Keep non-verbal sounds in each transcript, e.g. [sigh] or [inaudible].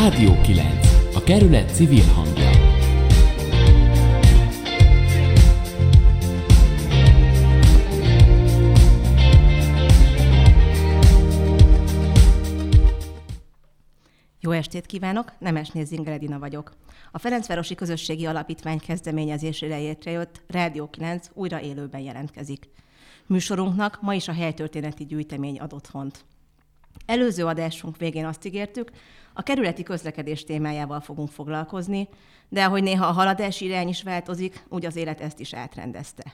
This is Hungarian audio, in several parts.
Rádió 9. A kerület civil hangja. Jó estét kívánok, Nemesné Zingeredina vagyok. A Ferencvárosi Közösségi Alapítvány kezdeményezésére létrejött Rádió 9 újra élőben jelentkezik. Műsorunknak ma is a helytörténeti gyűjtemény ad otthont. Előző adásunk végén azt ígértük, a kerületi közlekedés témájával fogunk foglalkozni, de ahogy néha a haladási irány is változik, úgy az élet ezt is átrendezte.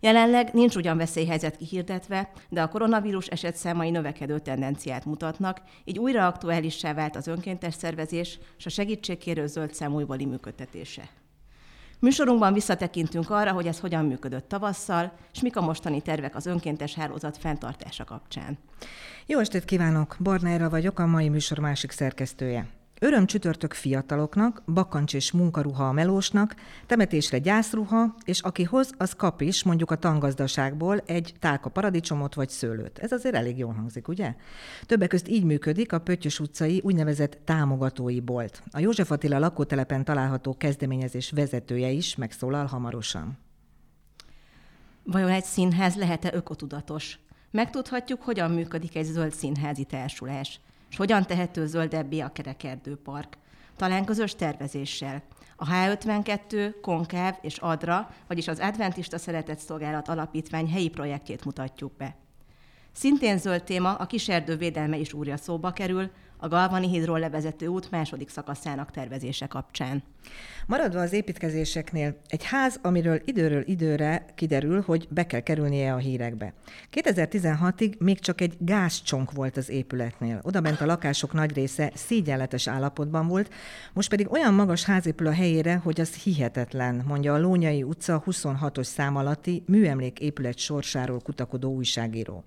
Jelenleg nincs ugyan veszélyhelyzet kihirdetve, de a koronavírus esetszámai növekedő tendenciát mutatnak, így újra aktuálissá vált az önkéntes szervezés és a segítségkérő zöld szám újbali működtetése. Műsorunkban visszatekintünk arra, hogy ez hogyan működött tavasszal, és mik a mostani tervek az önkéntes hálózat fenntartása kapcsán. Jó estét kívánok! Barnára vagyok, a mai műsor másik szerkesztője. Öröm csütörtök fiataloknak, bakancs és munkaruha a melósnak, temetésre gyászruha, és aki hoz, az kap is, mondjuk a tangazdaságból egy tálka paradicsomot vagy szőlőt. Ez azért elég jól hangzik, ugye? Többek közt így működik a Pöttyös utcai úgynevezett támogatói bolt. A József Attila lakótelepen található kezdeményezés vezetője is megszólal hamarosan. Vajon egy színház lehet-e ökotudatos? Megtudhatjuk, hogyan működik egy zöld színházi társulás – és hogyan tehető zöldebbé a kerekerdőpark? Talán közös tervezéssel. A H52, Konkáv és Adra, vagyis az Adventista Szeretett Szolgálat Alapítvány helyi projektjét mutatjuk be. Szintén zöld téma a kiserdő védelme is újra szóba kerül, a Galvani hídról levezető út második szakaszának tervezése kapcsán. Maradva az építkezéseknél, egy ház, amiről időről időre kiderül, hogy be kell kerülnie a hírekbe. 2016-ig még csak egy gázcsonk volt az épületnél. Oda bent a lakások nagy része szégyenletes állapotban volt, most pedig olyan magas ház épül a helyére, hogy az hihetetlen, mondja a Lónyai utca 26-os szám alatti műemlék épület sorsáról kutakodó újságíró.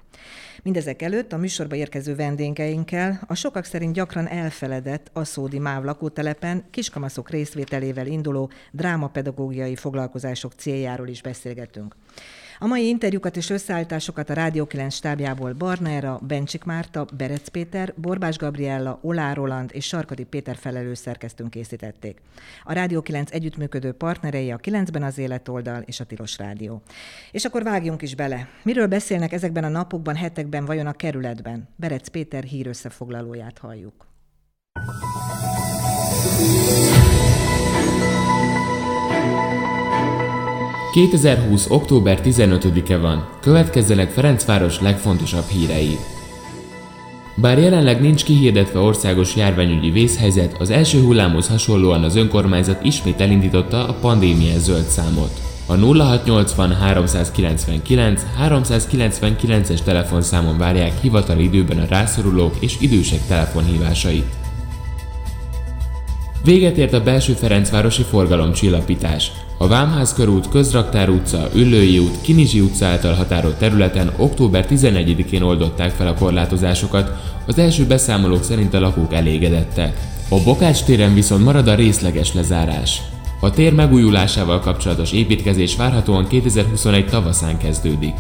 Mindezek előtt a műsorba érkező vendégeinkkel a sokak szerint gyakran elfeledett Aszódi MÁV lakótelepen kiskamaszok részvételével induló drámapedagógiai foglalkozások céljáról is beszélgetünk. A mai interjúkat és összeállításokat a Rádió 9 stábjából Barnára, Bencsik Márta, Berec Péter, Borbás Gabriella, Olá Roland és Sarkadi Péter felelős szerkesztőn készítették. A Rádió 9 együttműködő partnerei a 9-ben az Életoldal és a Tilos Rádió. És akkor vágjunk is bele. Miről beszélnek ezekben a napokban, hetekben, vajon a kerületben? Berec Péter hír összefoglalóját halljuk. 2020. október 15-e van, következzenek Ferencváros legfontosabb hírei. Bár jelenleg nincs kihirdetve országos járványügyi vészhelyzet, az első hullámhoz hasonlóan az önkormányzat ismét elindította a pandémia zöld számot. A 0680 399 399-es telefonszámon várják hivatali időben a rászorulók és idősek telefonhívásait. Véget ért a belső Ferencvárosi forgalomcsillapítás. A Vámház körút, Közraktár utca, Üllői út, Kinizsi utca által határolt területen október 11-én oldották fel a korlátozásokat, az első beszámolók szerint a lakók elégedettek. A Bokács téren viszont marad a részleges lezárás. A tér megújulásával kapcsolatos építkezés várhatóan 2021 tavaszán kezdődik.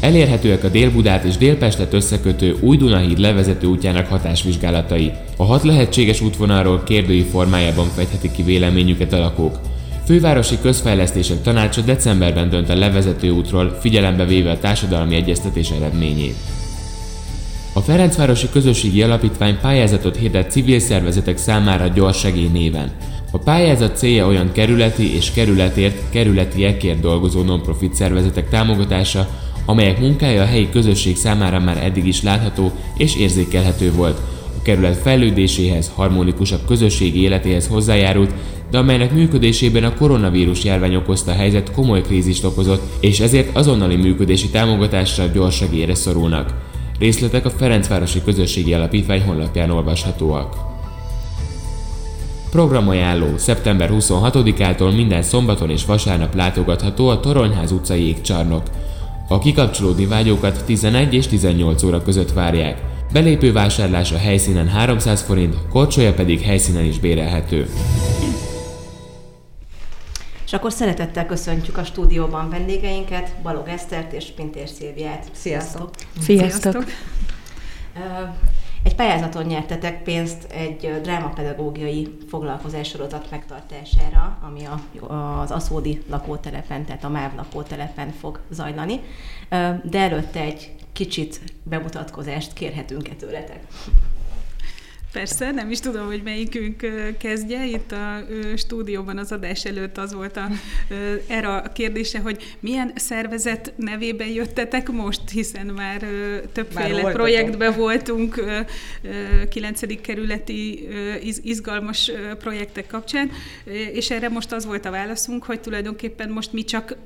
Elérhetőek a Dél-Budát és Délpestet összekötő új Dunahíd levezető útjának hatásvizsgálatai. A hat lehetséges útvonalról kérdői formájában fejthetik ki véleményüket a lakók. Fővárosi Közfejlesztések Tanácsa decemberben dönt a levezető útról, figyelembe véve a társadalmi egyeztetés eredményét. A Ferencvárosi Közösségi Alapítvány pályázatot hirdett civil szervezetek számára gyorsegély néven. A pályázat célja olyan kerületi és kerületért, kerületiekért dolgozó non-profit szervezetek támogatása, amelyek munkája a helyi közösség számára már eddig is látható és érzékelhető volt. A kerület fejlődéséhez, harmonikusabb közösségi életéhez hozzájárult, de amelynek működésében a koronavírus járvány okozta helyzet komoly krízist okozott, és ezért azonnali működési támogatásra gyorsegére szorulnak. Részletek a Ferencvárosi Közösségi Alapítvány honlapján olvashatóak. Programajánló szeptember 26-ától minden szombaton és vasárnap látogatható a Toronyház utcai égcsarnok. A kikapcsolódni vágyókat 11 és 18 óra között várják. Belépő vásárlás a helyszínen 300 forint, korcsolya pedig helyszínen is bérelhető. És akkor szeretettel köszöntjük a stúdióban vendégeinket, Balog Esztert és Pintér Szilviát. Sziasztok! Sziasztok! Sziasztok. Egy pályázaton nyertetek pénzt egy drámapedagógiai foglalkozássorozat megtartására, ami a, az Aszódi lakótelepen, tehát a MÁV lakótelepen fog zajlani. De előtte egy kicsit bemutatkozást kérhetünk-e tőletek? Persze, nem is tudom, hogy melyikünk kezdje. Itt a stúdióban az adás előtt az volt a, erre a kérdése, hogy milyen szervezet nevében jöttetek most, hiszen már többféle már projektbe voltunk, 9. kerületi izgalmas projektek kapcsán, és erre most az volt a válaszunk, hogy tulajdonképpen most mi csak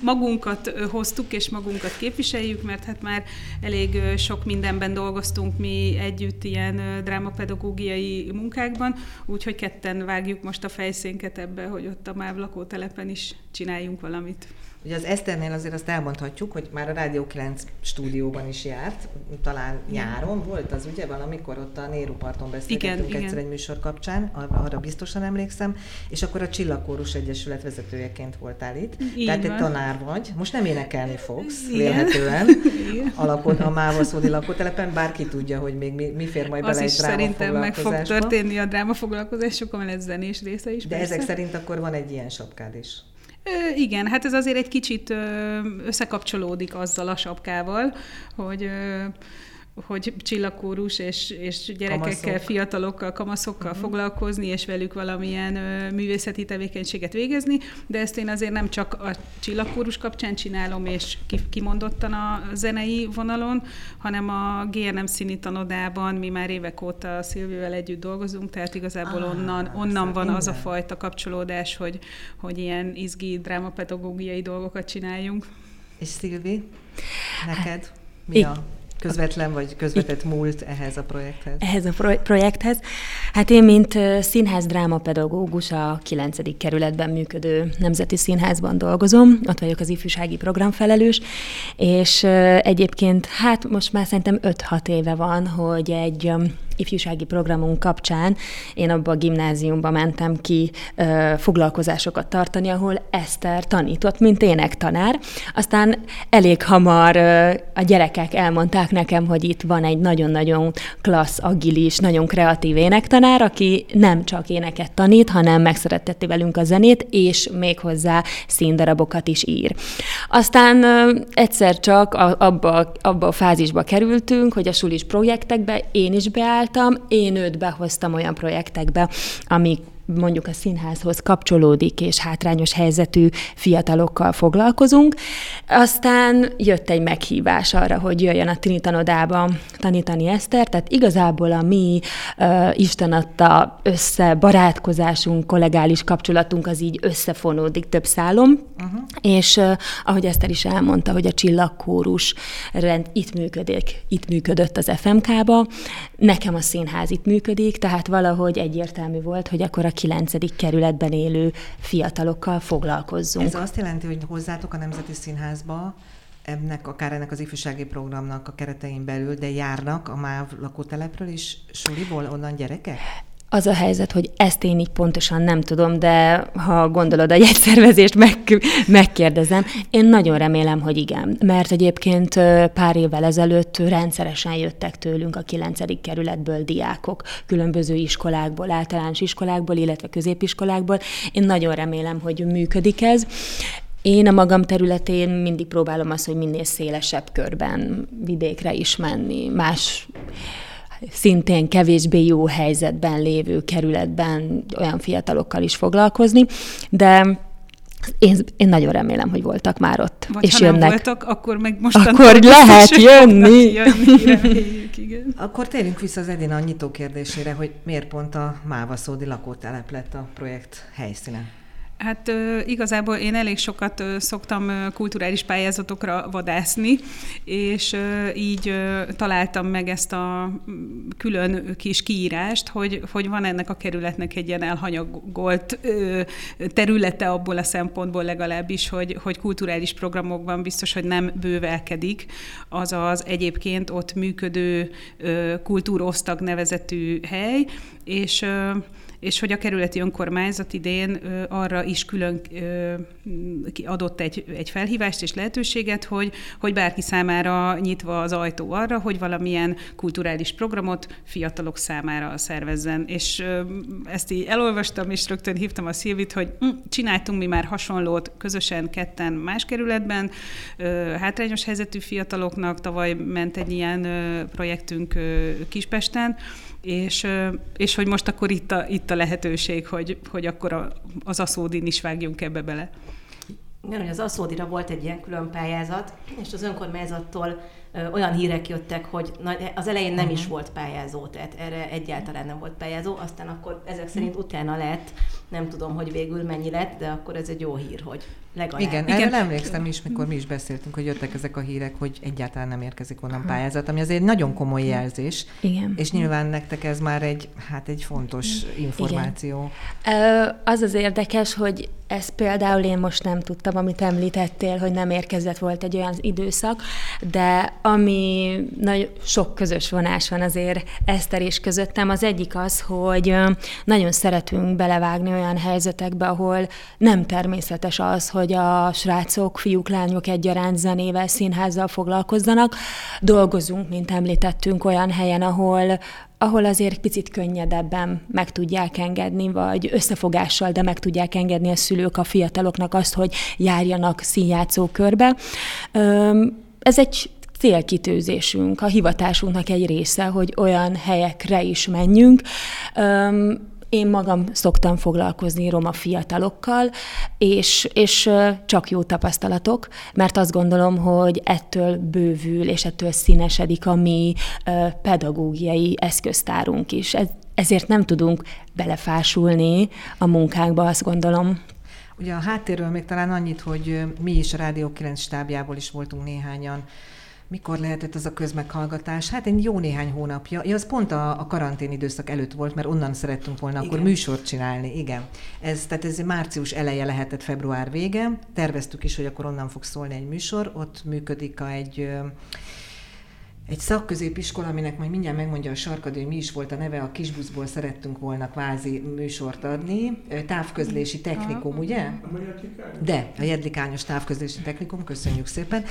magunkat hoztuk és magunkat képviseljük, mert hát már elég sok mindenben dolgoztunk mi együtt ilyen drámapedagógiai munkákban, úgyhogy ketten vágjuk most a fejszénket ebbe, hogy ott a MÁV lakótelepen is csináljunk valamit. Ugye az Eszternél azért azt elmondhatjuk, hogy már a Rádió 9 stúdióban is járt, talán nyáron volt az, ugye, valamikor ott a Néru parton beszélgettünk igen, egyszer igen. egy műsor kapcsán, arra biztosan emlékszem, és akkor a Csillagkórus Egyesület vezetőjeként voltál itt. Így Tehát van. Tanár vagy, most nem énekelni fogsz, vélhetően, a, lakó, a Mávaszódi lakótelepen, bárki tudja, hogy még mi, mi fér majd az bele egy szerintem meg fog történni a drámafoglalkozásokon, mert ez zenés része is. De persze. ezek szerint akkor van egy ilyen sapkád is. Ö, igen, hát ez azért egy kicsit ö, összekapcsolódik azzal a sapkával, hogy ö, hogy csillagkórus és, és gyerekekkel, Kamaszok. fiatalokkal, kamaszokkal uh-huh. foglalkozni, és velük valamilyen ö, művészeti tevékenységet végezni, de ezt én azért nem csak a csillagkórus kapcsán csinálom, és kimondottan a zenei vonalon, hanem a GNM színi tanodában mi már évek óta Szilvivel együtt dolgozunk, tehát igazából ah, onnan, onnan van az a fajta kapcsolódás, hogy, hogy ilyen izgi, drámapedagógiai dolgokat csináljunk. És Szilvi, neked mi a közvetlen vagy közvetett múlt ehhez a projekthez? Ehhez a pro- projekthez? Hát én, mint színház drámapedagógus a 9. kerületben működő Nemzeti Színházban dolgozom, ott vagyok az ifjúsági programfelelős, és egyébként hát most már szerintem 5-6 éve van, hogy egy ifjúsági programunk kapcsán én abba a gimnáziumba mentem ki ö, foglalkozásokat tartani, ahol Eszter tanított, mint énektanár. Aztán elég hamar ö, a gyerekek elmondták nekem, hogy itt van egy nagyon-nagyon klassz, agilis, nagyon kreatív énektanár, aki nem csak éneket tanít, hanem megszeretteti velünk a zenét, és méghozzá színdarabokat is ír. Aztán ö, egyszer csak a, abba, abba a fázisba kerültünk, hogy a sulis projektekbe én is beálltam, csináltam, én őt behoztam olyan projektekbe, amik mondjuk a színházhoz kapcsolódik, és hátrányos helyzetű fiatalokkal foglalkozunk. Aztán jött egy meghívás arra, hogy jöjjön a Tinitanodába tanítani Eszter, tehát igazából a mi uh, Isten adta össze barátkozásunk, kollegális kapcsolatunk az így összefonódik több szálom, uh-huh. és uh, ahogy Eszter is elmondta, hogy a csillagkórus rend itt működik, itt működött az FMK-ba, nekem a színház itt működik, tehát valahogy egyértelmű volt, hogy akkor a 9. kerületben élő fiatalokkal foglalkozzunk. Ez azt jelenti, hogy hozzátok a Nemzeti Színházba ennek, akár ennek az ifjúsági programnak a keretein belül, de járnak a MÁV lakótelepről is suliból onnan gyerekek? Az a helyzet, hogy ezt én így pontosan nem tudom, de ha gondolod a jegyszervezést, meg, megkérdezem. Én nagyon remélem, hogy igen, mert egyébként pár évvel ezelőtt rendszeresen jöttek tőlünk a 9. kerületből diákok, különböző iskolákból, általános iskolákból, illetve középiskolákból. Én nagyon remélem, hogy működik ez. Én a magam területén mindig próbálom azt, hogy minél szélesebb körben vidékre is menni, más szintén kevésbé jó helyzetben lévő kerületben olyan fiatalokkal is foglalkozni, de én, én nagyon remélem, hogy voltak már ott, Vagy és ha jönnek. nem voltak, akkor meg most Akkor lehet jönni. jönni igen. Akkor térjünk vissza az Edina nyitó kérdésére, hogy miért pont a Mávaszódi lakótelep lett a projekt helyszíne? Hát igazából én elég sokat szoktam kulturális pályázatokra vadászni, és így találtam meg ezt a külön kis kiírást, hogy, hogy van ennek a kerületnek egy ilyen elhanyagolt területe abból a szempontból legalábbis, hogy, hogy kulturális programokban biztos, hogy nem bővelkedik, azaz egyébként ott működő kultúrosztag nevezetű hely, és és hogy a kerületi önkormányzat idén arra is külön adott egy, egy felhívást és lehetőséget, hogy, hogy bárki számára nyitva az ajtó arra, hogy valamilyen kulturális programot fiatalok számára szervezzen. És ezt így elolvastam, és rögtön hívtam a Szilvit, hogy hm, csináltunk mi már hasonlót közösen ketten más kerületben, hátrányos helyzetű fiataloknak, tavaly ment egy ilyen projektünk Kispesten, és, és hogy most akkor itt a, itt a lehetőség, hogy, hogy akkor a, az aszódin is vágjunk ebbe bele. Igen, hogy az aszódira volt egy ilyen külön pályázat, és az önkormányzattól olyan hírek jöttek, hogy az elején nem is volt pályázó, tehát erre egyáltalán nem volt pályázó, aztán akkor ezek szerint utána lett, nem tudom, hogy végül mennyi lett, de akkor ez egy jó hír, hogy legalább. Igen, Igen. erre emlékszem is, mikor mi is beszéltünk, hogy jöttek ezek a hírek, hogy egyáltalán nem érkezik onnan pályázat, ami azért egy nagyon komoly jelzés. Igen. És nyilván nektek ez már egy, hát egy fontos információ. Igen. Az az érdekes, hogy ez például én most nem tudtam, amit említettél, hogy nem érkezett volt egy olyan időszak, de ami nagy, sok közös vonás van azért Eszter és közöttem. Az egyik az, hogy nagyon szeretünk belevágni olyan helyzetekbe, ahol nem természetes az, hogy a srácok, fiúk, lányok egyaránt zenével, színházzal foglalkozzanak. Dolgozunk, mint említettünk, olyan helyen, ahol ahol azért picit könnyedebben meg tudják engedni, vagy összefogással, de meg tudják engedni a szülők a fiataloknak azt, hogy járjanak színjátszó körbe. Ez egy célkitőzésünk, a hivatásunknak egy része, hogy olyan helyekre is menjünk. Én magam szoktam foglalkozni roma fiatalokkal, és, és csak jó tapasztalatok, mert azt gondolom, hogy ettől bővül, és ettől színesedik a mi pedagógiai eszköztárunk is. Ez, ezért nem tudunk belefásulni a munkánkba, azt gondolom. Ugye a háttérről még talán annyit, hogy mi is a Rádió 9 stábjából is voltunk néhányan, mikor lehetett az a közmeghallgatás? Hát egy jó néhány hónapja. Ja, az pont a, a karantén időszak előtt volt, mert onnan szerettünk volna igen. akkor műsort csinálni. Igen. Ez, tehát ez március eleje lehetett, február vége. Terveztük is, hogy akkor onnan fog szólni egy műsor. Ott működik a egy egy szakközépiskola, aminek majd mindjárt megmondja a sarkad, hogy mi is volt a neve, a kisbuszból szerettünk volna kvázi műsort adni. Távközlési technikum, ugye? De, a Jedlikányos távközlési technikum, köszönjük szépen.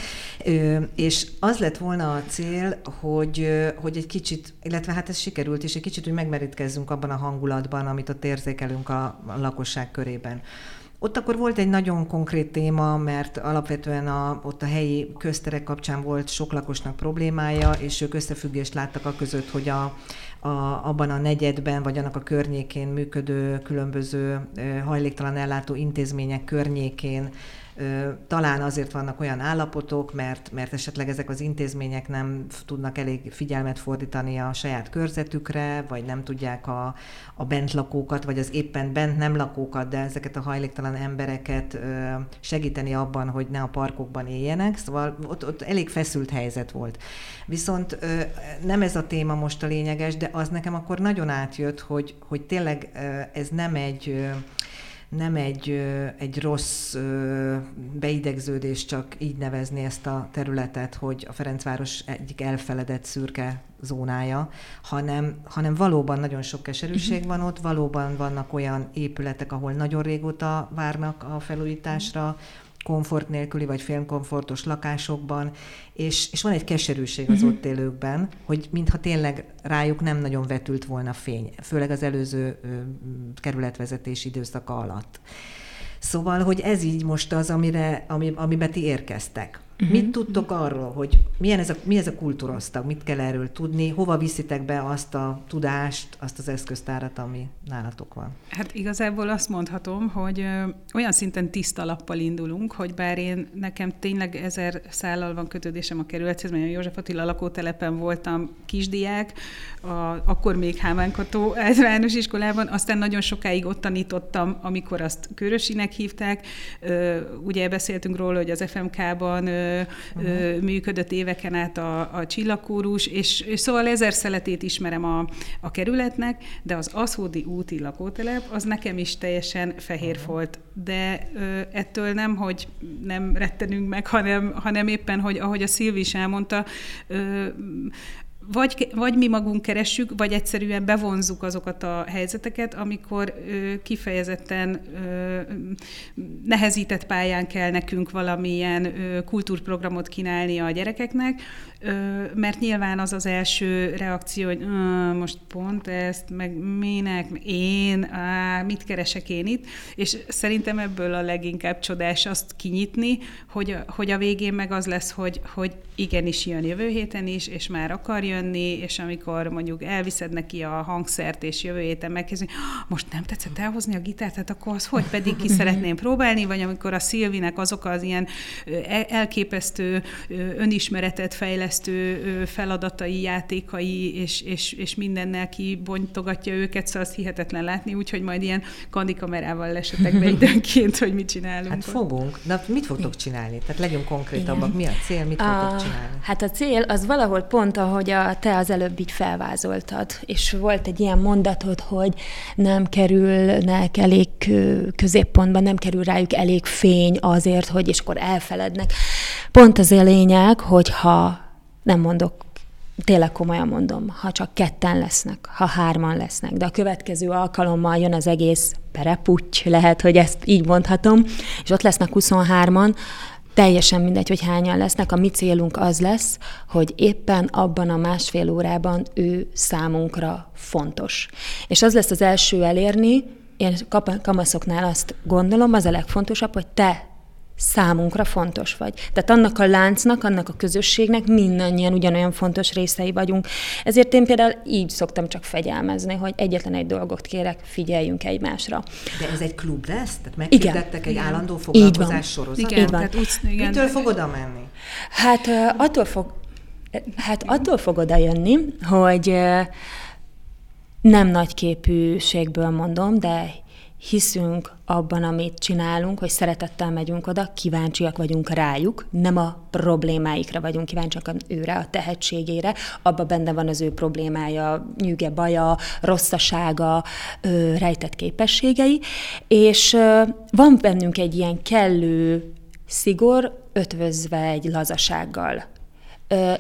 És az lett volna a cél, hogy, hogy egy kicsit, illetve hát ez sikerült, és egy kicsit, hogy megmerítkezzünk abban a hangulatban, amit ott érzékelünk a, a lakosság körében. Ott akkor volt egy nagyon konkrét téma, mert alapvetően a, ott a helyi közterek kapcsán volt sok lakosnak problémája, és ők összefüggést láttak a között, hogy a, a, abban a negyedben, vagy annak a környékén működő különböző hajléktalan ellátó intézmények környékén talán azért vannak olyan állapotok, mert, mert esetleg ezek az intézmények nem tudnak elég figyelmet fordítani a saját körzetükre, vagy nem tudják a, a bentlakókat, vagy az éppen bent nem lakókat, de ezeket a hajléktalan embereket segíteni abban, hogy ne a parkokban éljenek. Szóval ott, ott elég feszült helyzet volt. Viszont nem ez a téma most a lényeges, de az nekem akkor nagyon átjött, hogy, hogy tényleg ez nem egy nem egy, egy rossz beidegződés csak így nevezni ezt a területet, hogy a Ferencváros egyik elfeledett szürke zónája, hanem, hanem valóban nagyon sok keserűség mhm. van ott, valóban vannak olyan épületek, ahol nagyon régóta várnak a felújításra, komfort nélküli vagy félkomfortos lakásokban, és, és van egy keserűség az mhm. ott élőkben, hogy mintha tényleg rájuk nem nagyon vetült volna fény, főleg az előző ö, kerületvezetés időszaka alatt. Szóval, hogy ez így most az, amire, ami, amiben ti érkeztek. Uh-huh. Mit tudtok arról, hogy milyen ez a, mi ez a kultúrosztag, mit kell erről tudni, hova viszitek be azt a tudást, azt az eszköztárat, ami nálatok van? Hát igazából azt mondhatom, hogy ö, olyan szinten tiszta lappal indulunk, hogy bár én nekem tényleg ezer szállal van kötődésem a kerülethez, mert a József Attila lakótelepen voltam kisdiák, a, akkor még Hávánkató általános iskolában, aztán nagyon sokáig ott tanítottam, amikor azt Körösinek hívták. Ö, ugye beszéltünk róla, hogy az FMK-ban ö, uh-huh. működött éveken át a, a csillagkórus, és, és szóval ezer szeletét ismerem a, a kerületnek, de az Aszódi úti lakótelep, az nekem is teljesen fehér uh-huh. volt. De ö, ettől nem, hogy nem rettenünk meg, hanem, hanem éppen, hogy ahogy a Szilvi is elmondta, ö, vagy, vagy mi magunk keressük, vagy egyszerűen bevonzuk azokat a helyzeteket, amikor ö, kifejezetten ö, nehezített pályán kell nekünk valamilyen ö, kultúrprogramot kínálni a gyerekeknek, mert nyilván az az első reakció, hogy most pont ezt, meg minek, én, á, mit keresek én itt, és szerintem ebből a leginkább csodás azt kinyitni, hogy, hogy a végén meg az lesz, hogy, hogy igenis jön jövő héten is, és már akar jönni, és amikor mondjuk elviszed neki a hangszert, és jövő héten megkezdi, most nem tetszett elhozni a gitárt, hát akkor az hogy? Pedig ki szeretném próbálni, vagy amikor a Szilvinek azok az ilyen e, elképesztő önismeretet fejlesztő feladatai, játékai, és, és, és mindennel kibonytogatja őket, szóval az hihetetlen látni, úgyhogy majd ilyen kandikamerával lesetek be [laughs] időnként, hogy mit csinálunk. Hát fogunk. De mit fogtok csinálni? Tehát legyünk konkrétabbak. Mi a cél, mit fogtok csinálni? Hát a cél az valahol pont, ahogy a, te az előbb így felvázoltad, és volt egy ilyen mondatod, hogy nem kerülnek elég középpontban, nem kerül rájuk elég fény azért, hogy és akkor elfelednek. Pont az a lényeg, hogyha nem mondok tényleg komolyan mondom, ha csak ketten lesznek, ha hárman lesznek, de a következő alkalommal jön az egész perepucs, lehet, hogy ezt így mondhatom, és ott lesznek 23-an, teljesen mindegy, hogy hányan lesznek, a mi célunk az lesz, hogy éppen abban a másfél órában ő számunkra fontos. És az lesz az első elérni, én kamaszoknál azt gondolom, az a legfontosabb, hogy te számunkra fontos vagy. Tehát annak a láncnak, annak a közösségnek mindannyian ugyanolyan fontos részei vagyunk. Ezért én például így szoktam csak fegyelmezni, hogy egyetlen egy dolgot kérek, figyeljünk egymásra. De ez egy klub lesz? Tehát meghirdettek egy állandó foglalkozás sorozat? Igen, Tehát úgy, igen. Mitől fog oda menni? Hát attól fog, hát attól fog oda jönni, hogy nem nagy képűségből mondom, de hiszünk abban, amit csinálunk, hogy szeretettel megyünk oda, kíváncsiak vagyunk rájuk, nem a problémáikra vagyunk kíváncsiak őre, a tehetségére, abban benne van az ő problémája, nyüge, baja, rosszasága, rejtett képességei, és van bennünk egy ilyen kellő szigor, ötvözve egy lazasággal.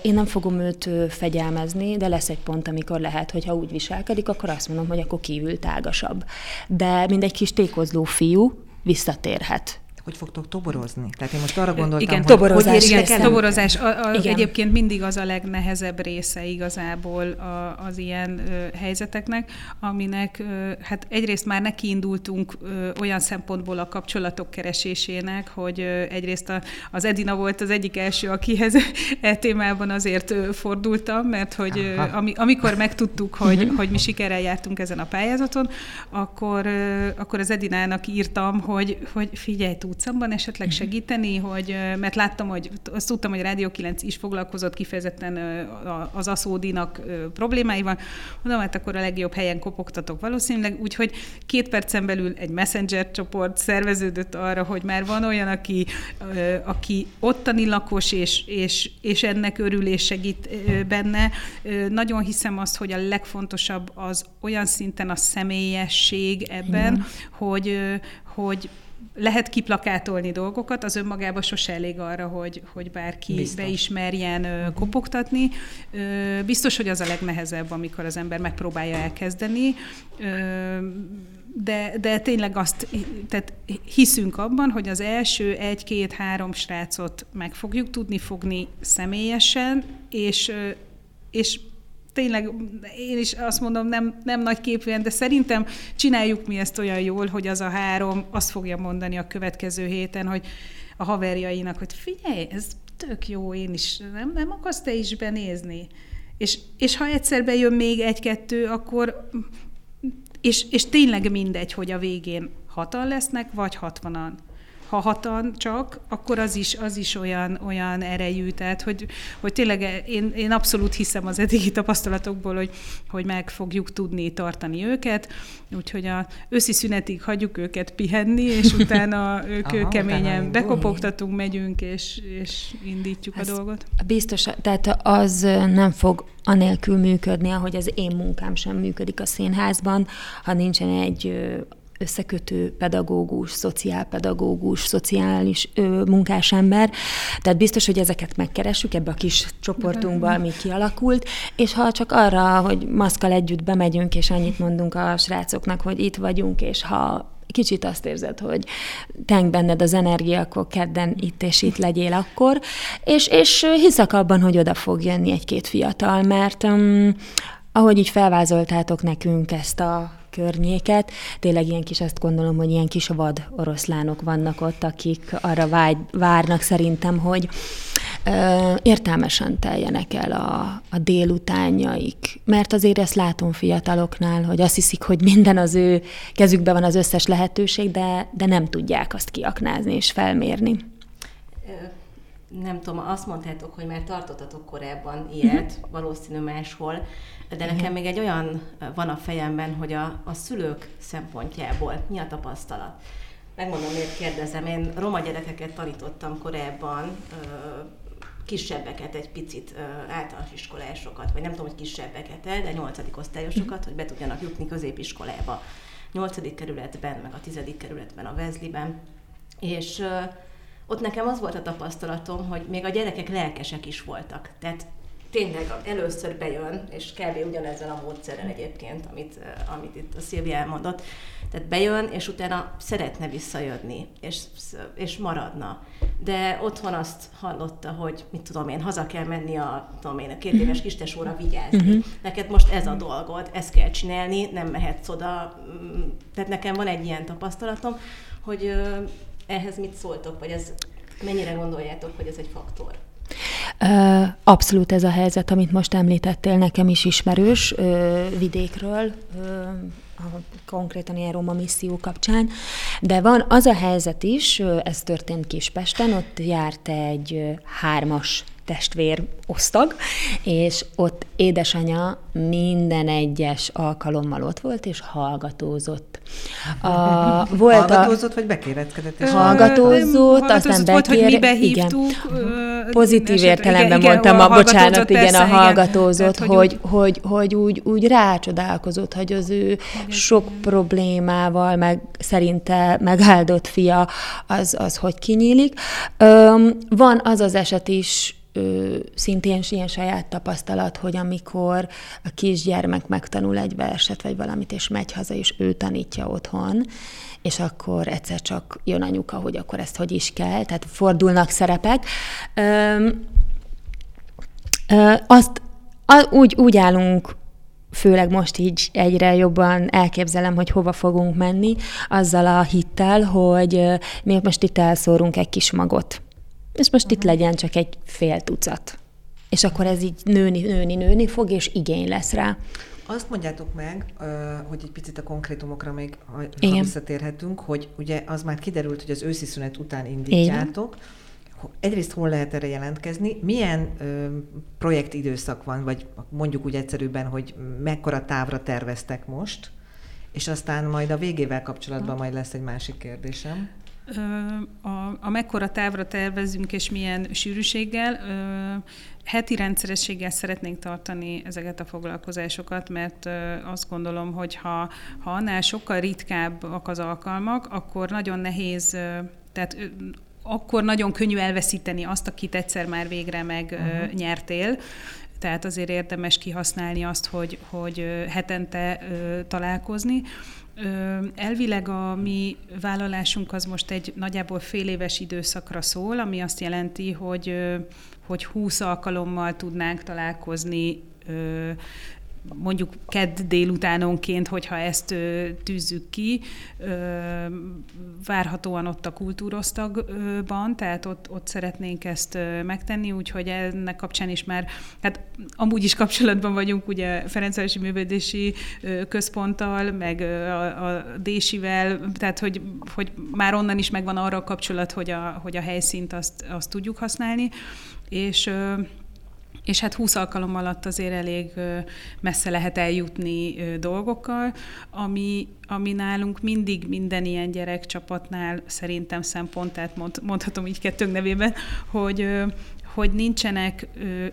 Én nem fogom őt fegyelmezni, de lesz egy pont, amikor lehet, hogy ha úgy viselkedik, akkor azt mondom, hogy akkor kívül tágasabb. De mindegy kis tékozló fiú visszatérhet hogy fogtok toborozni? Tehát én most arra gondoltam, igen, hogy toborozás, hogy igen, el? toborozás. A, a, igen. Egyébként mindig az a legnehezebb része igazából a, az ilyen ö, helyzeteknek, aminek ö, hát egyrészt már nekiindultunk ö, olyan szempontból a kapcsolatok keresésének, hogy ö, egyrészt a, az Edina volt az egyik első, akihez [laughs] e témában azért ö, fordultam, mert hogy ö, ami, amikor megtudtuk, hogy, mhm. hogy mi sikerrel jártunk ezen a pályázaton, akkor, ö, akkor az Edinának írtam, hogy, hogy figyelj, tudsz abban esetleg mhm. segíteni, hogy, mert láttam, hogy azt tudtam, hogy Rádió 9 is foglalkozott kifejezetten az aszódinak problémáival. Mondom, hát akkor a legjobb helyen kopogtatok valószínűleg, úgyhogy két percen belül egy messenger csoport szerveződött arra, hogy már van olyan, aki, aki ottani lakos, és, és, és ennek örül és segít benne. Nagyon hiszem azt, hogy a legfontosabb az olyan szinten a személyesség ebben, Igen. hogy, hogy lehet kiplakátolni dolgokat, az önmagában sose elég arra, hogy, hogy bárki Biztos. beismerjen uh-huh. kopogtatni. Biztos, hogy az a legnehezebb, amikor az ember megpróbálja elkezdeni, de, de tényleg azt, tehát hiszünk abban, hogy az első egy-két-három srácot meg fogjuk tudni fogni személyesen, és, és tényleg én is azt mondom, nem, nem nagy képűen, de szerintem csináljuk mi ezt olyan jól, hogy az a három azt fogja mondani a következő héten, hogy a haverjainak, hogy figyelj, ez tök jó, én is, nem, nem akarsz te is benézni? És, és ha egyszer bejön még egy-kettő, akkor és, és tényleg mindegy, hogy a végén hatan lesznek, vagy hatvanan ha hatan csak, akkor az is, az is olyan, olyan erejű, tehát hogy, hogy tényleg én, én abszolút hiszem az eddigi tapasztalatokból, hogy, hogy meg fogjuk tudni tartani őket, úgyhogy a őszi szünetig hagyjuk őket pihenni, és [laughs] utána ők Aha, keményen bekopogtatunk, megyünk, és, és indítjuk Ez a dolgot. Biztos, tehát az nem fog anélkül működni, ahogy az én munkám sem működik a színházban, ha nincsen egy összekötő pedagógus, szociálpedagógus, szociális ö, munkásember. Tehát biztos, hogy ezeket megkeressük ebbe a kis csoportunkba, ami kialakult, és ha csak arra, hogy maszkal együtt bemegyünk, és annyit mondunk a srácoknak, hogy itt vagyunk, és ha kicsit azt érzed, hogy teng benned az energia, akkor kedden itt és itt legyél akkor, és, és hiszek abban, hogy oda fog jönni egy-két fiatal, mert um, ahogy így felvázoltátok nekünk ezt a környéket. Tényleg ilyen kis, azt gondolom, hogy ilyen kis vad oroszlánok vannak ott, akik arra vágy, várnak szerintem, hogy ö, értelmesen teljenek el a, a délutánjaik. Mert azért ezt látom fiataloknál, hogy azt hiszik, hogy minden az ő kezükben van az összes lehetőség, de, de nem tudják azt kiaknázni és felmérni nem tudom, azt mondtátok, hogy már tartottatok korábban ilyet, uh-huh. valószínű máshol, de nekem uh-huh. még egy olyan van a fejemben, hogy a, a szülők szempontjából mi a tapasztalat. Megmondom, miért kérdezem. Én roma gyerekeket tanítottam korábban, kisebbeket egy picit, általános iskolásokat, vagy nem tudom, hogy kisebbeket el, de nyolcadik osztályosokat, hogy be tudjanak jutni középiskolába. Nyolcadik kerületben, meg a tizedik kerületben, a Vezliben. És ott nekem az volt a tapasztalatom, hogy még a gyerekek lelkesek is voltak. Tehát tényleg először bejön, és kb. ugyanezzel a módszerrel egyébként, amit, eh, amit itt a Szilvi elmondott, tehát bejön, és utána szeretne visszajönni, és, és maradna. De otthon azt hallotta, hogy mit tudom én, haza kell menni a, tudom én, a két éves mhm. kistesóra vigyázni. Uh-huh. Neked most ez a dolgod, ezt kell csinálni, nem mehetsz oda. Mm, tehát nekem van egy ilyen tapasztalatom, hogy ehhez mit szóltok, vagy ez mennyire gondoljátok, hogy ez egy faktor? Abszolút ez a helyzet, amit most említettél, nekem is ismerős vidékről, konkrétan ilyen Roma misszió kapcsán, de van az a helyzet is, ez történt Kispesten, ott járt egy hármas testvér osztag, és ott édesanyja minden egyes alkalommal ott volt, és hallgatózott. A, [laughs] volt hallgatózott, a, vagy bekéretkedett? És hallgatózott, aztán bekér, volt, hogy mi behívtuk, igen. Pozitív értelemben igen, mondtam, a, bocsánat, igen, persze, a hallgatózott, igen. hogy, hogy, hogy, hogy úgy, úgy rácsodálkozott, hogy az ő igen. sok problémával, meg szerinte megáldott fia, az, az hogy kinyílik. Öm, van az az eset is, ö, szintén ilyen saját tapasztalat, hogy amikor a kisgyermek megtanul egy verset, vagy valamit, és megy haza, és ő tanítja otthon, és akkor egyszer csak jön anyuka, hogy akkor ezt hogy is kell, tehát fordulnak szerepek. Ö, ö, azt a, úgy, úgy állunk főleg most így egyre jobban elképzelem, hogy hova fogunk menni, azzal a hittel, hogy mi most itt elszórunk egy kis magot és most itt legyen csak egy fél tucat. És akkor ez így nőni, nőni, nőni fog, és igény lesz rá. Azt mondjátok meg, hogy egy picit a konkrétumokra még Igen. visszatérhetünk, hogy ugye az már kiderült, hogy az őszi szünet után indítjátok. Igen. Egyrészt hol lehet erre jelentkezni, milyen ö, projektidőszak van, vagy mondjuk úgy egyszerűbben, hogy mekkora távra terveztek most, és aztán majd a végével kapcsolatban majd lesz egy másik kérdésem a, a mekkora távra tervezünk és milyen sűrűséggel, heti rendszerességgel szeretnénk tartani ezeket a foglalkozásokat, mert azt gondolom, hogy ha, ha annál sokkal ritkábbak az alkalmak, akkor nagyon nehéz, tehát akkor nagyon könnyű elveszíteni azt, akit egyszer már végre megnyertél. Uh-huh. Tehát azért érdemes kihasználni azt, hogy, hogy hetente találkozni. Elvileg a mi vállalásunk az most egy nagyjából fél éves időszakra szól, ami azt jelenti, hogy, hogy 20 alkalommal tudnánk találkozni mondjuk kedd délutánonként, hogyha ezt tűzzük ki, várhatóan ott a kultúrosztagban, tehát ott, ott szeretnénk ezt megtenni, úgyhogy ennek kapcsán is már, hát amúgy is kapcsolatban vagyunk ugye Ferencvárosi Művődési Központtal, meg a, a Désivel, tehát hogy, hogy már onnan is megvan arra a kapcsolat, hogy a, hogy a helyszínt azt, azt tudjuk használni, és és hát 20 alkalom alatt azért elég messze lehet eljutni dolgokkal, ami, ami nálunk mindig minden ilyen gyerekcsapatnál szerintem szempont, tehát mond, mondhatom így kettőnk nevében, hogy, hogy nincsenek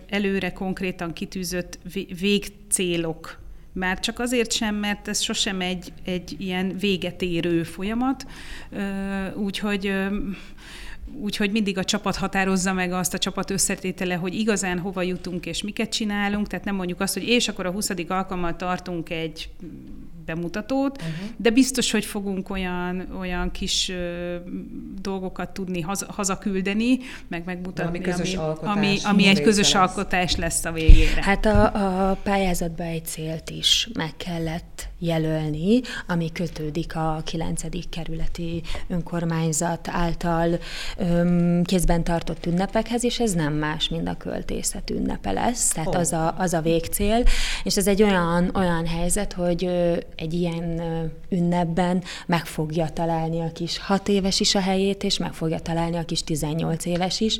előre konkrétan kitűzött végcélok. Már csak azért sem, mert ez sosem egy, egy ilyen véget érő folyamat, úgyhogy Úgyhogy mindig a csapat határozza meg azt a csapat összetétele, hogy igazán hova jutunk és miket csinálunk. Tehát nem mondjuk azt, hogy és akkor a 20. alkalommal tartunk egy bemutatót, uh-huh. de biztos, hogy fogunk olyan, olyan kis ö, dolgokat tudni haza, hazaküldeni, meg megmutatni, közös ami, alkotás, ami, ami egy közös lesz. alkotás lesz a végére. Hát a, a pályázatban egy célt is meg kellett jelölni, ami kötődik a 9. kerületi önkormányzat által öm, kézben tartott ünnepekhez, és ez nem más, mint a költészet ünnepe lesz. Tehát oh. az, a, az a végcél, és ez egy olyan, olyan helyzet, hogy ö, egy ilyen ö, ünnepben meg fogja találni a kis hat éves is a helyét, és meg fogja találni a kis 18 éves is.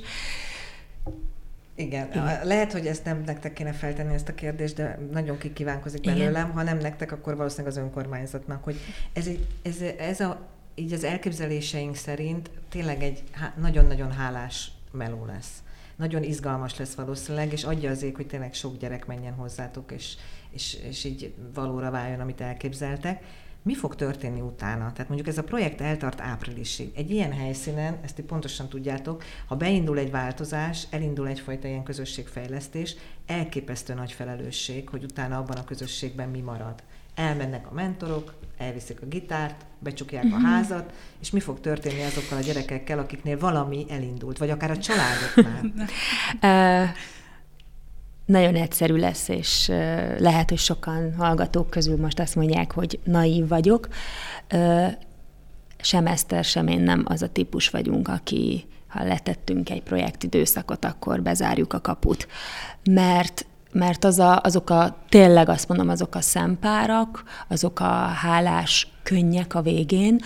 Igen. Igen. Lehet, hogy ezt nem nektek kéne feltenni ezt a kérdést, de nagyon kikívánkozik belőlem. Igen. Ha nem nektek, akkor valószínűleg az önkormányzatnak, hogy ez, ez, ez a, így az elképzeléseink szerint tényleg egy nagyon-nagyon hálás meló lesz. Nagyon izgalmas lesz valószínűleg, és adja az ég, hogy tényleg sok gyerek menjen hozzátok, és, és, és így valóra váljon, amit elképzeltek mi fog történni utána? Tehát mondjuk ez a projekt eltart áprilisig. Egy ilyen helyszínen, ezt ti pontosan tudjátok, ha beindul egy változás, elindul egyfajta ilyen közösségfejlesztés, elképesztő nagy felelősség, hogy utána abban a közösségben mi marad. Elmennek a mentorok, elviszik a gitárt, becsukják a mhm. házat, és mi fog történni azokkal a gyerekekkel, akiknél valami elindult, vagy akár a családoknál? [laughs] nagyon egyszerű lesz, és lehet, hogy sokan hallgatók közül most azt mondják, hogy naív vagyok. Sem Eszter, sem én nem az a típus vagyunk, aki ha letettünk egy projektidőszakot, akkor bezárjuk a kaput. Mert mert az a, azok a, tényleg azt mondom, azok a szempárak, azok a hálás könnyek a végén,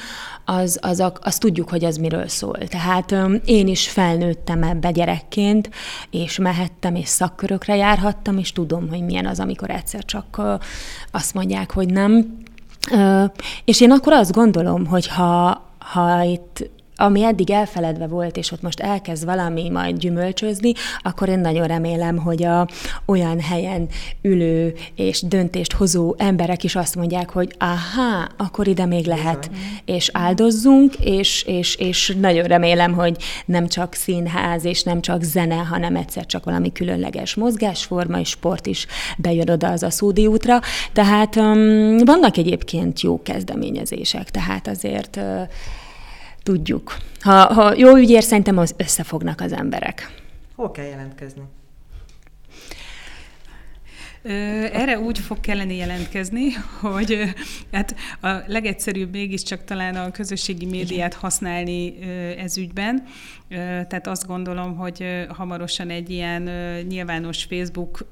az, az a, azt tudjuk, hogy az miről szól. Tehát um, én is felnőttem ebbe gyerekként, és mehettem, és szakkörökre járhattam, és tudom, hogy milyen az, amikor egyszer csak uh, azt mondják, hogy nem. Uh, és én akkor azt gondolom, hogy ha, ha itt ami eddig elfeledve volt, és ott most elkezd valami majd gyümölcsözni, akkor én nagyon remélem, hogy a olyan helyen ülő és döntést hozó emberek is azt mondják, hogy aha, akkor ide még lehet, és áldozzunk, és, és, és nagyon remélem, hogy nem csak színház, és nem csak zene, hanem egyszer csak valami különleges mozgásforma és sport is bejön oda az a Szúdi útra. Tehát um, vannak egyébként jó kezdeményezések, tehát azért uh, tudjuk. Ha, ha jó ügyért, szerintem az összefognak az emberek. Hol kell jelentkezni? Erre úgy fog kelleni jelentkezni, hogy hát a legegyszerűbb mégiscsak talán a közösségi médiát használni ez ügyben. Tehát azt gondolom, hogy hamarosan egy ilyen nyilvános Facebook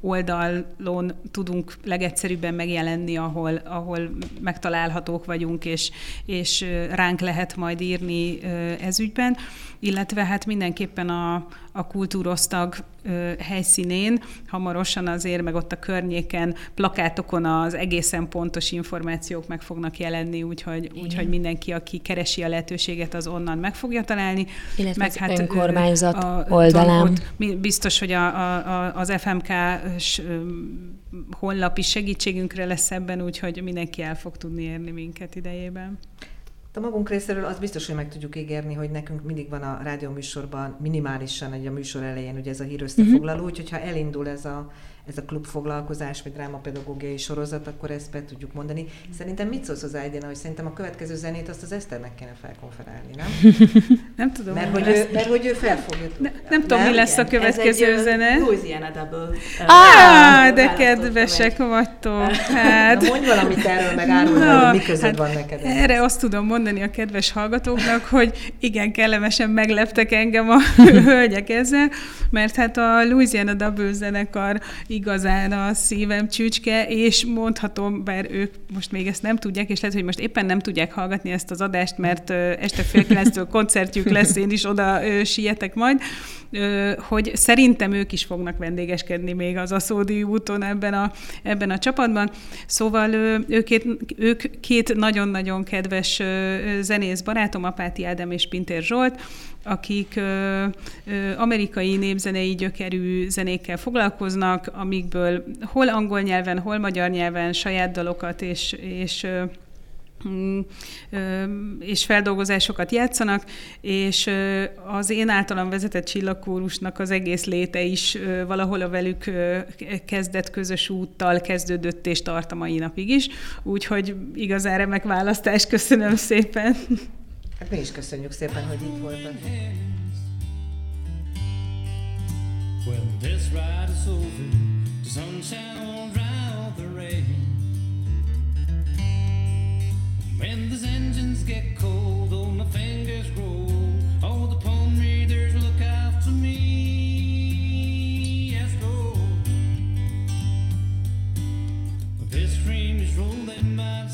oldalon tudunk legegyszerűbben megjelenni, ahol, ahol megtalálhatók vagyunk, és, és ránk lehet majd írni ez ügyben, illetve hát mindenképpen a, a kultúrosztag helyszínén, hamarosan azért, meg ott a környéken, plakátokon az egészen pontos információk meg fognak jelenni, úgyhogy, úgyhogy mindenki, aki keresi a lehetőséget, az onnan meg fogja találni. Illetve meg az hát önkormányzat a, oldalán. Ott, biztos, hogy a, a, az FMK honlap is segítségünkre lesz ebben, úgyhogy mindenki el fog tudni érni minket idejében. A magunk részéről az biztos, hogy meg tudjuk ígérni, hogy nekünk mindig van a rádióműsorban minimálisan egy a műsor elején ugye ez a hír összefoglaló, uh-huh. úgyhogy ha elindul ez a ez a klubfoglalkozás, vagy drámapedagógiai sorozat, akkor ezt be tudjuk mondani. Szerintem mit szólsz az Aidina, hogy szerintem a következő zenét azt az Eszternek kéne felkonferálni, nem? [laughs] nem tudom. Mert hogy, ő, mert hogy ő fel fogja Ne, nem tudom, mi lesz a következő ez zene. Louisiana Double. Ah, de kedvesek vagytok. [laughs] Hát. Na mondj valamit erről, meg árulj, hogy mi között hát van neked. Erre azt tudom mondani a kedves hallgatóknak, hogy igen, kellemesen megleptek engem a [laughs] hölgyek ezzel, mert hát a Louisiana Double zenekar igazán a szívem csücske, és mondhatom, bár ők most még ezt nem tudják, és lehet, hogy most éppen nem tudják hallgatni ezt az adást, mert este fél kilenctől koncertjük lesz, én is oda sietek majd, hogy szerintem ők is fognak vendégeskedni még az Aszódi úton ebben a, ebben a csapatban. Szóval ők, ők két nagyon-nagyon kedves zenész barátom, Apáti Ádám és Pintér Zsolt, akik ö, ö, amerikai népzenei gyökerű zenékkel foglalkoznak, amikből hol angol nyelven, hol magyar nyelven saját dalokat és, és Mm, és feldolgozásokat játszanak, és az én általam vezetett csillagkórusnak az egész léte is valahol a velük kezdett közös úttal kezdődött és tart a mai napig is, úgyhogy igazán remek választás, köszönöm szépen. Hát mi is köszönjük szépen, hogy itt voltak. When this ride is over, the sunshine will the rain. When those engines get cold, oh, my fingers roll. All the palm readers look after me. Yes, Lord. This stream is rolling by the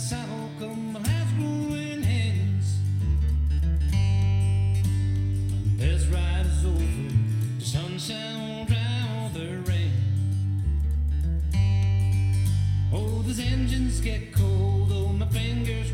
will drown the rain. Oh, those engines get cold, oh, my fingers